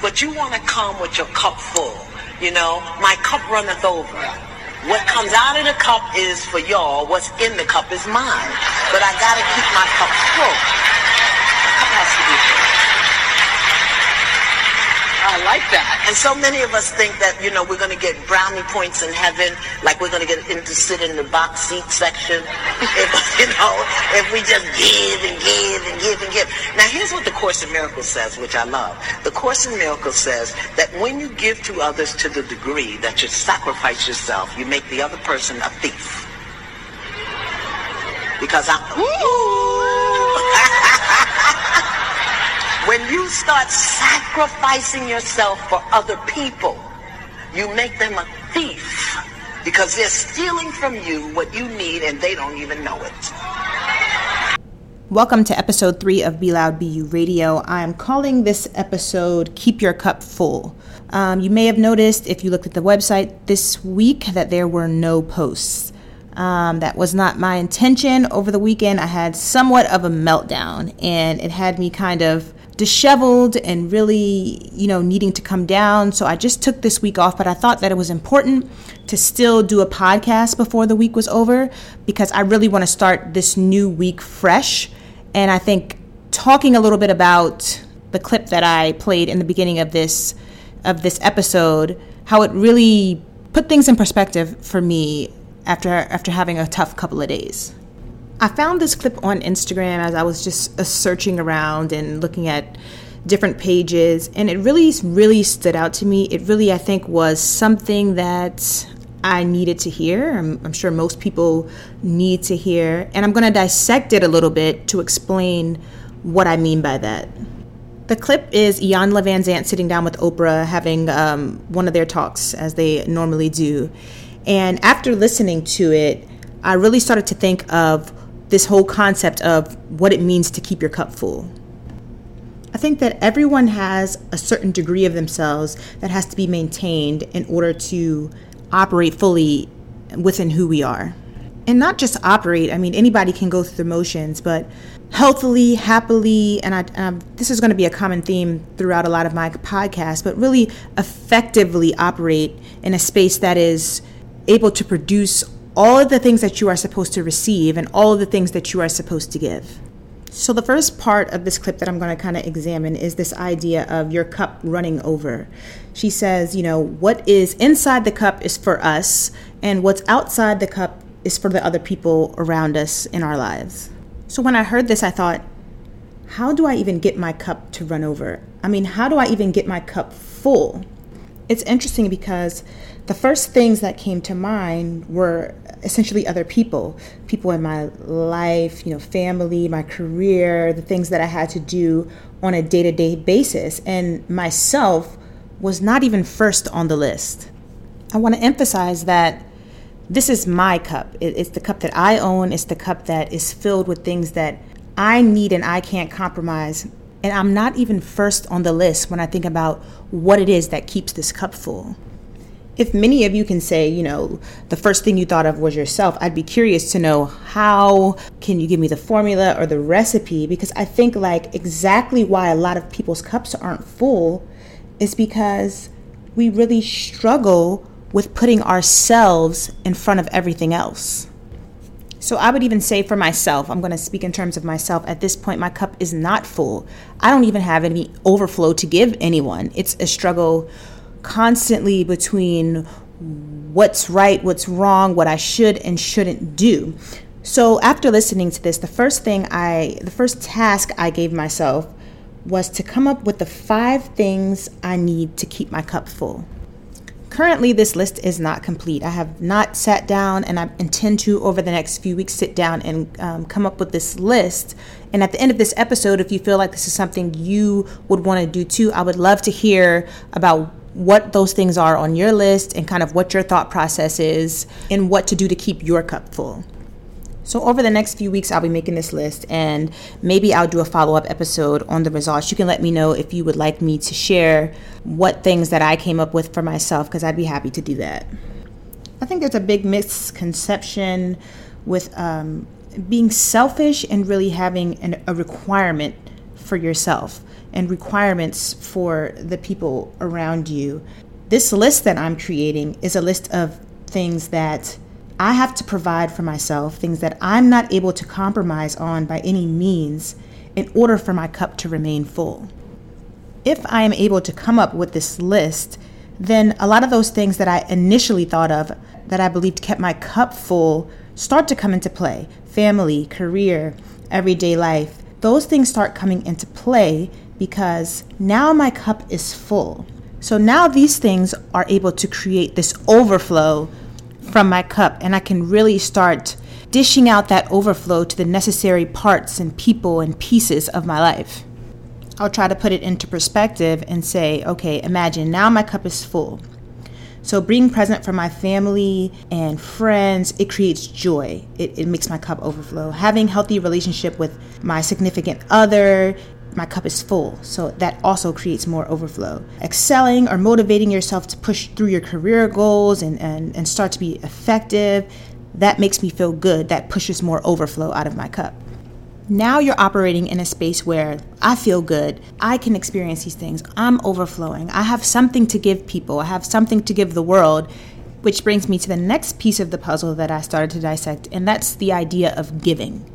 But you want to come with your cup full. You know, my cup runneth over. What comes out of the cup is for y'all. What's in the cup is mine. But I got to keep my cup full. My cup has to be full. I like that. And so many of us think that, you know, we're going to get brownie points in heaven, like we're going to get in to sit in the box seat section. if, you know, if we just give and give and give and here's what the Course in Miracles says, which I love. The Course in Miracles says that when you give to others to the degree that you sacrifice yourself, you make the other person a thief. Because I... When you start sacrificing yourself for other people, you make them a thief because they're stealing from you what you need and they don't even know it. Welcome to episode three of Be Loud You Radio. I am calling this episode Keep Your Cup Full. Um, you may have noticed if you looked at the website this week that there were no posts. Um, that was not my intention. Over the weekend, I had somewhat of a meltdown, and it had me kind of disheveled and really, you know, needing to come down. So I just took this week off, but I thought that it was important to still do a podcast before the week was over because I really want to start this new week fresh. And I think talking a little bit about the clip that I played in the beginning of this of this episode, how it really put things in perspective for me after after having a tough couple of days. I found this clip on Instagram as I was just uh, searching around and looking at different pages, and it really, really stood out to me. It really, I think, was something that I needed to hear. I'm, I'm sure most people need to hear, and I'm going to dissect it a little bit to explain what I mean by that. The clip is Iyanla Vanzant sitting down with Oprah having um, one of their talks, as they normally do. And after listening to it, I really started to think of this whole concept of what it means to keep your cup full. I think that everyone has a certain degree of themselves that has to be maintained in order to operate fully within who we are. And not just operate, I mean, anybody can go through the motions, but healthily, happily, and I, um, this is going to be a common theme throughout a lot of my podcasts, but really effectively operate in a space that is able to produce all of the things that you are supposed to receive and all of the things that you are supposed to give. So, the first part of this clip that I'm going to kind of examine is this idea of your cup running over. She says, you know, what is inside the cup is for us, and what's outside the cup is for the other people around us in our lives. So, when I heard this, I thought, how do I even get my cup to run over? I mean, how do I even get my cup full? It's interesting because the first things that came to mind were essentially other people people in my life you know family my career the things that i had to do on a day-to-day basis. And myself was not even first on the list. I want to emphasize that this is my cup. It's the cup that i own. It's the cup that is filled with things that i need and i can't compromise. And i'm not even first on the list when i think about what it is that keeps this cup full if many of you can say, you know, the first thing you thought of was yourself, I'd be curious to know how can you give me the formula or the recipe because I think like exactly why a lot of people's cups aren't full is because we really struggle with putting ourselves in front of everything else. So I would even say for myself, I'm going to speak in terms of myself. At this point, my cup is not full. I don't even have any overflow to give anyone. It's a struggle constantly between what's right, what's wrong, what I should and shouldn't do. So after listening to this, the first thing I, the first task I gave myself was to come up with the five things I need to keep my cup full. Currently, this list is not complete. I have not sat down and I intend to, over the next few weeks, sit down and um, come up with this list. And at the end of this episode, if you feel like this is something you would want to do too, I would love to hear about what those things are on your list and kind of what your thought process is and what to do to keep your cup full. So, over the next few weeks, I'll be making this list and maybe I'll do a follow up episode on the results. You can let me know if you would like me to share what things that I came up with for myself because I'd be happy to do that. I think there's a big misconception with um, being selfish and really having an, a requirement for yourself. And requirements for the people around you. This list that I'm creating is a list of things that I have to provide for myself, things that I'm not able to compromise on by any means in order for my cup to remain full. If I am able to come up with this list, then a lot of those things that I initially thought of that I believed kept my cup full start to come into play family, career, everyday life. Those things start coming into play because now my cup is full. So now these things are able to create this overflow from my cup, and I can really start dishing out that overflow to the necessary parts and people and pieces of my life. I'll try to put it into perspective and say, okay, imagine now my cup is full. So being present for my family and friends, it creates joy. It, it makes my cup overflow. Having healthy relationship with my significant other, my cup is full. So that also creates more overflow. Excelling or motivating yourself to push through your career goals and, and, and start to be effective, that makes me feel good. That pushes more overflow out of my cup. Now you're operating in a space where I feel good. I can experience these things. I'm overflowing. I have something to give people. I have something to give the world. Which brings me to the next piece of the puzzle that I started to dissect, and that's the idea of giving.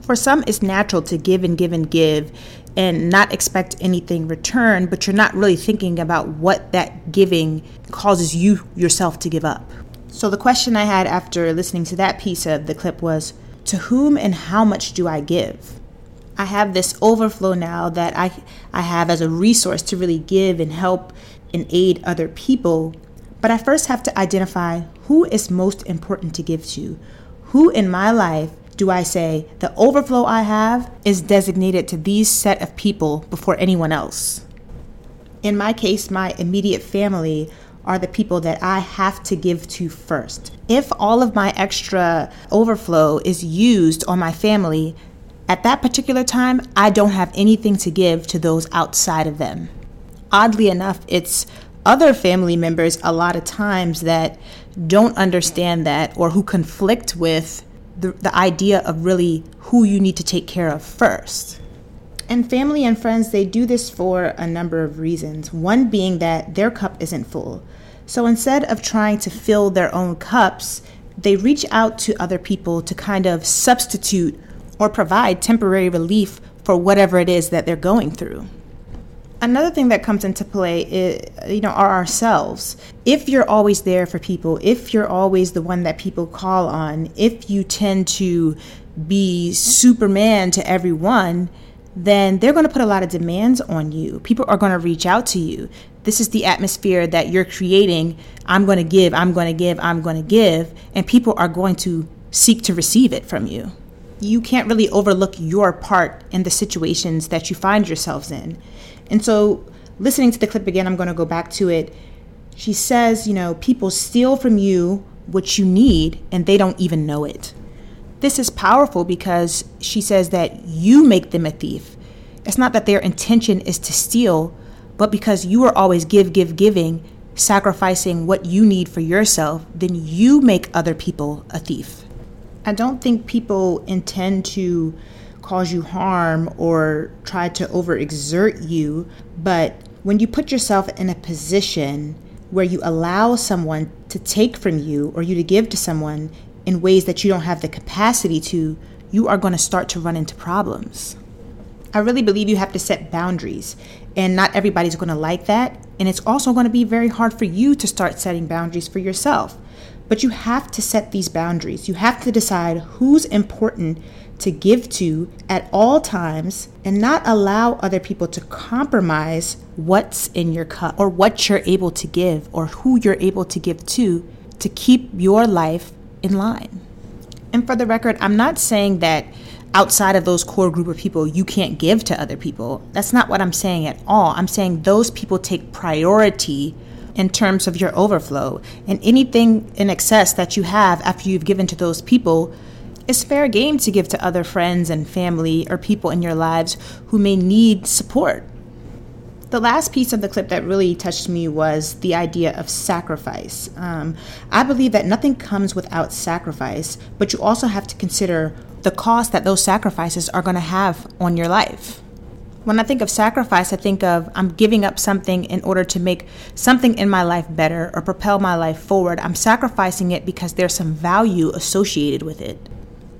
For some, it's natural to give and give and give and not expect anything return, but you're not really thinking about what that giving causes you yourself to give up. So, the question I had after listening to that piece of the clip was to whom and how much do I give? I have this overflow now that I, I have as a resource to really give and help and aid other people. But I first have to identify who is most important to give to. Who in my life do I say the overflow I have is designated to these set of people before anyone else? In my case, my immediate family are the people that I have to give to first. If all of my extra overflow is used on my family, at that particular time, I don't have anything to give to those outside of them. Oddly enough, it's other family members a lot of times that don't understand that or who conflict with the, the idea of really who you need to take care of first. And family and friends, they do this for a number of reasons. One being that their cup isn't full. So instead of trying to fill their own cups, they reach out to other people to kind of substitute or provide temporary relief for whatever it is that they're going through. Another thing that comes into play is, you know, are ourselves. If you're always there for people, if you're always the one that people call on, if you tend to be Superman to everyone, then they're going to put a lot of demands on you. People are going to reach out to you. This is the atmosphere that you're creating. I'm going to give, I'm going to give, I'm going to give. And people are going to seek to receive it from you. You can't really overlook your part in the situations that you find yourselves in. And so, listening to the clip again, I'm going to go back to it. She says, you know, people steal from you what you need and they don't even know it. This is powerful because she says that you make them a thief. It's not that their intention is to steal, but because you are always give, give, giving, sacrificing what you need for yourself, then you make other people a thief. I don't think people intend to cause you harm or try to overexert you, but when you put yourself in a position where you allow someone to take from you or you to give to someone, in ways that you don't have the capacity to, you are going to start to run into problems. I really believe you have to set boundaries, and not everybody's going to like that. And it's also going to be very hard for you to start setting boundaries for yourself. But you have to set these boundaries. You have to decide who's important to give to at all times and not allow other people to compromise what's in your cup or what you're able to give or who you're able to give to to keep your life in line. And for the record, I'm not saying that outside of those core group of people you can't give to other people. That's not what I'm saying at all. I'm saying those people take priority in terms of your overflow. And anything in excess that you have after you've given to those people is fair game to give to other friends and family or people in your lives who may need support. The last piece of the clip that really touched me was the idea of sacrifice. Um, I believe that nothing comes without sacrifice, but you also have to consider the cost that those sacrifices are going to have on your life. When I think of sacrifice, I think of I'm giving up something in order to make something in my life better or propel my life forward. I'm sacrificing it because there's some value associated with it.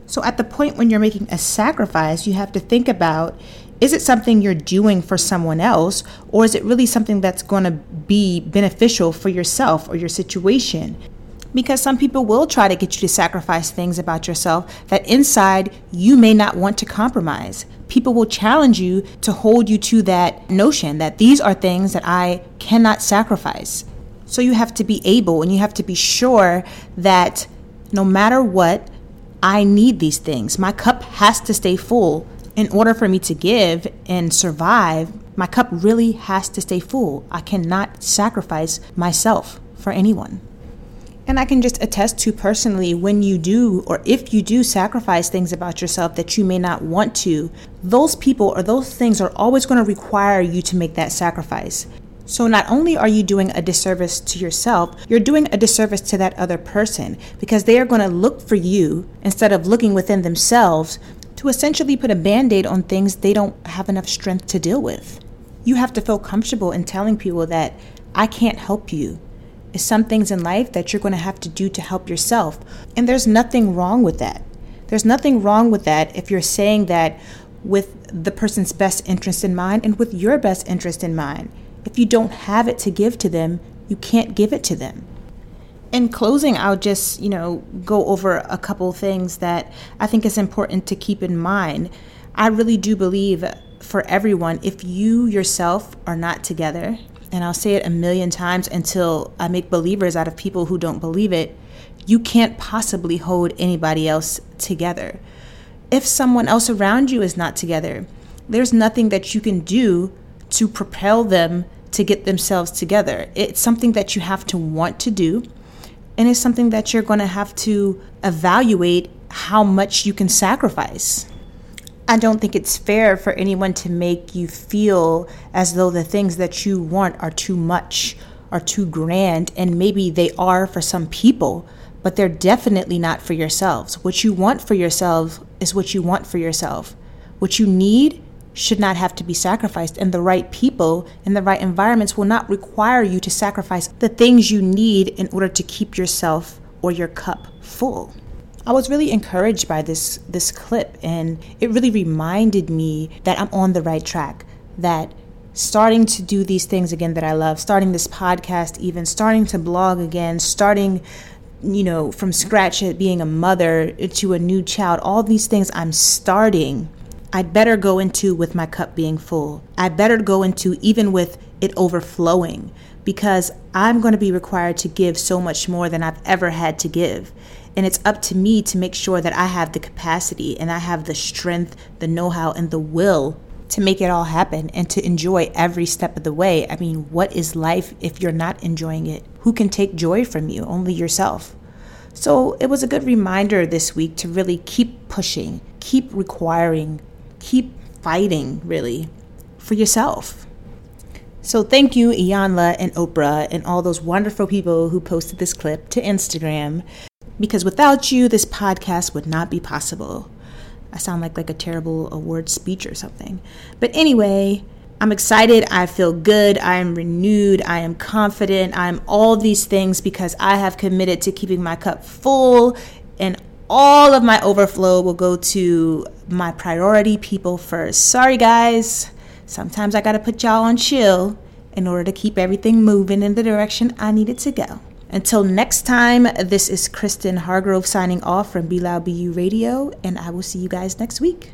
So, at the point when you're making a sacrifice, you have to think about is it something you're doing for someone else, or is it really something that's going to be beneficial for yourself or your situation? Because some people will try to get you to sacrifice things about yourself that inside you may not want to compromise people will challenge you to hold you to that notion that these are things that I cannot sacrifice. So you have to be able and you have to be sure that no matter what, I need these things. My cup has to stay full. In order for me to give and survive, my cup really has to stay full. I cannot sacrifice myself for anyone. And I can just attest to personally when you do, or if you do sacrifice things about yourself that you may not want to, those people or those things are always going to require you to make that sacrifice. So, not only are you doing a disservice to yourself, you're doing a disservice to that other person because they are going to look for you instead of looking within themselves to essentially put a band aid on things they don't have enough strength to deal with. You have to feel comfortable in telling people that I can't help you is some things in life that you're going to have to do to help yourself. And there's nothing wrong with that. There's nothing wrong with that if you're saying that with the person's best interest in mind and with your best interest in mind. If you don't have it to give to them, you can't give it to them. In closing, I'll just, you know, go over a couple things that I think is important to keep in mind. I really do believe for everyone, if you yourself are not together, and I'll say it a million times until I make believers out of people who don't believe it, you can't possibly hold anybody else together. If someone else around you is not together, there's nothing that you can do to propel them to get themselves together. It's something that you have to want to do, and it's something that you're going to have to evaluate how much you can sacrifice. I don't think it's fair for anyone to make you feel as though the things that you want are too much, are too grand, and maybe they are for some people, but they're definitely not for yourselves. What you want for yourself is what you want for yourself. What you need should not have to be sacrificed, and the right people in the right environments will not require you to sacrifice the things you need in order to keep yourself or your cup full. I was really encouraged by this this clip and it really reminded me that I'm on the right track that starting to do these things again that I love starting this podcast even starting to blog again starting you know from scratch at being a mother to a new child all these things I'm starting I'd better go into with my cup being full. I'd better go into even with it overflowing because I'm going to be required to give so much more than I've ever had to give. And it's up to me to make sure that I have the capacity and I have the strength, the know how, and the will to make it all happen and to enjoy every step of the way. I mean, what is life if you're not enjoying it? Who can take joy from you? Only yourself. So it was a good reminder this week to really keep pushing, keep requiring, keep fighting, really, for yourself. So thank you, Iyanla and Oprah, and all those wonderful people who posted this clip to Instagram because without you, this podcast would not be possible. I sound like like a terrible award speech or something. But anyway, I'm excited. I feel good. I am renewed. I am confident. I'm all these things because I have committed to keeping my cup full and all of my overflow will go to my priority people first. Sorry, guys. Sometimes I got to put y'all on chill in order to keep everything moving in the direction I need it to go. Until next time, this is Kristen Hargrove signing off from Be Loud Be You Radio, and I will see you guys next week.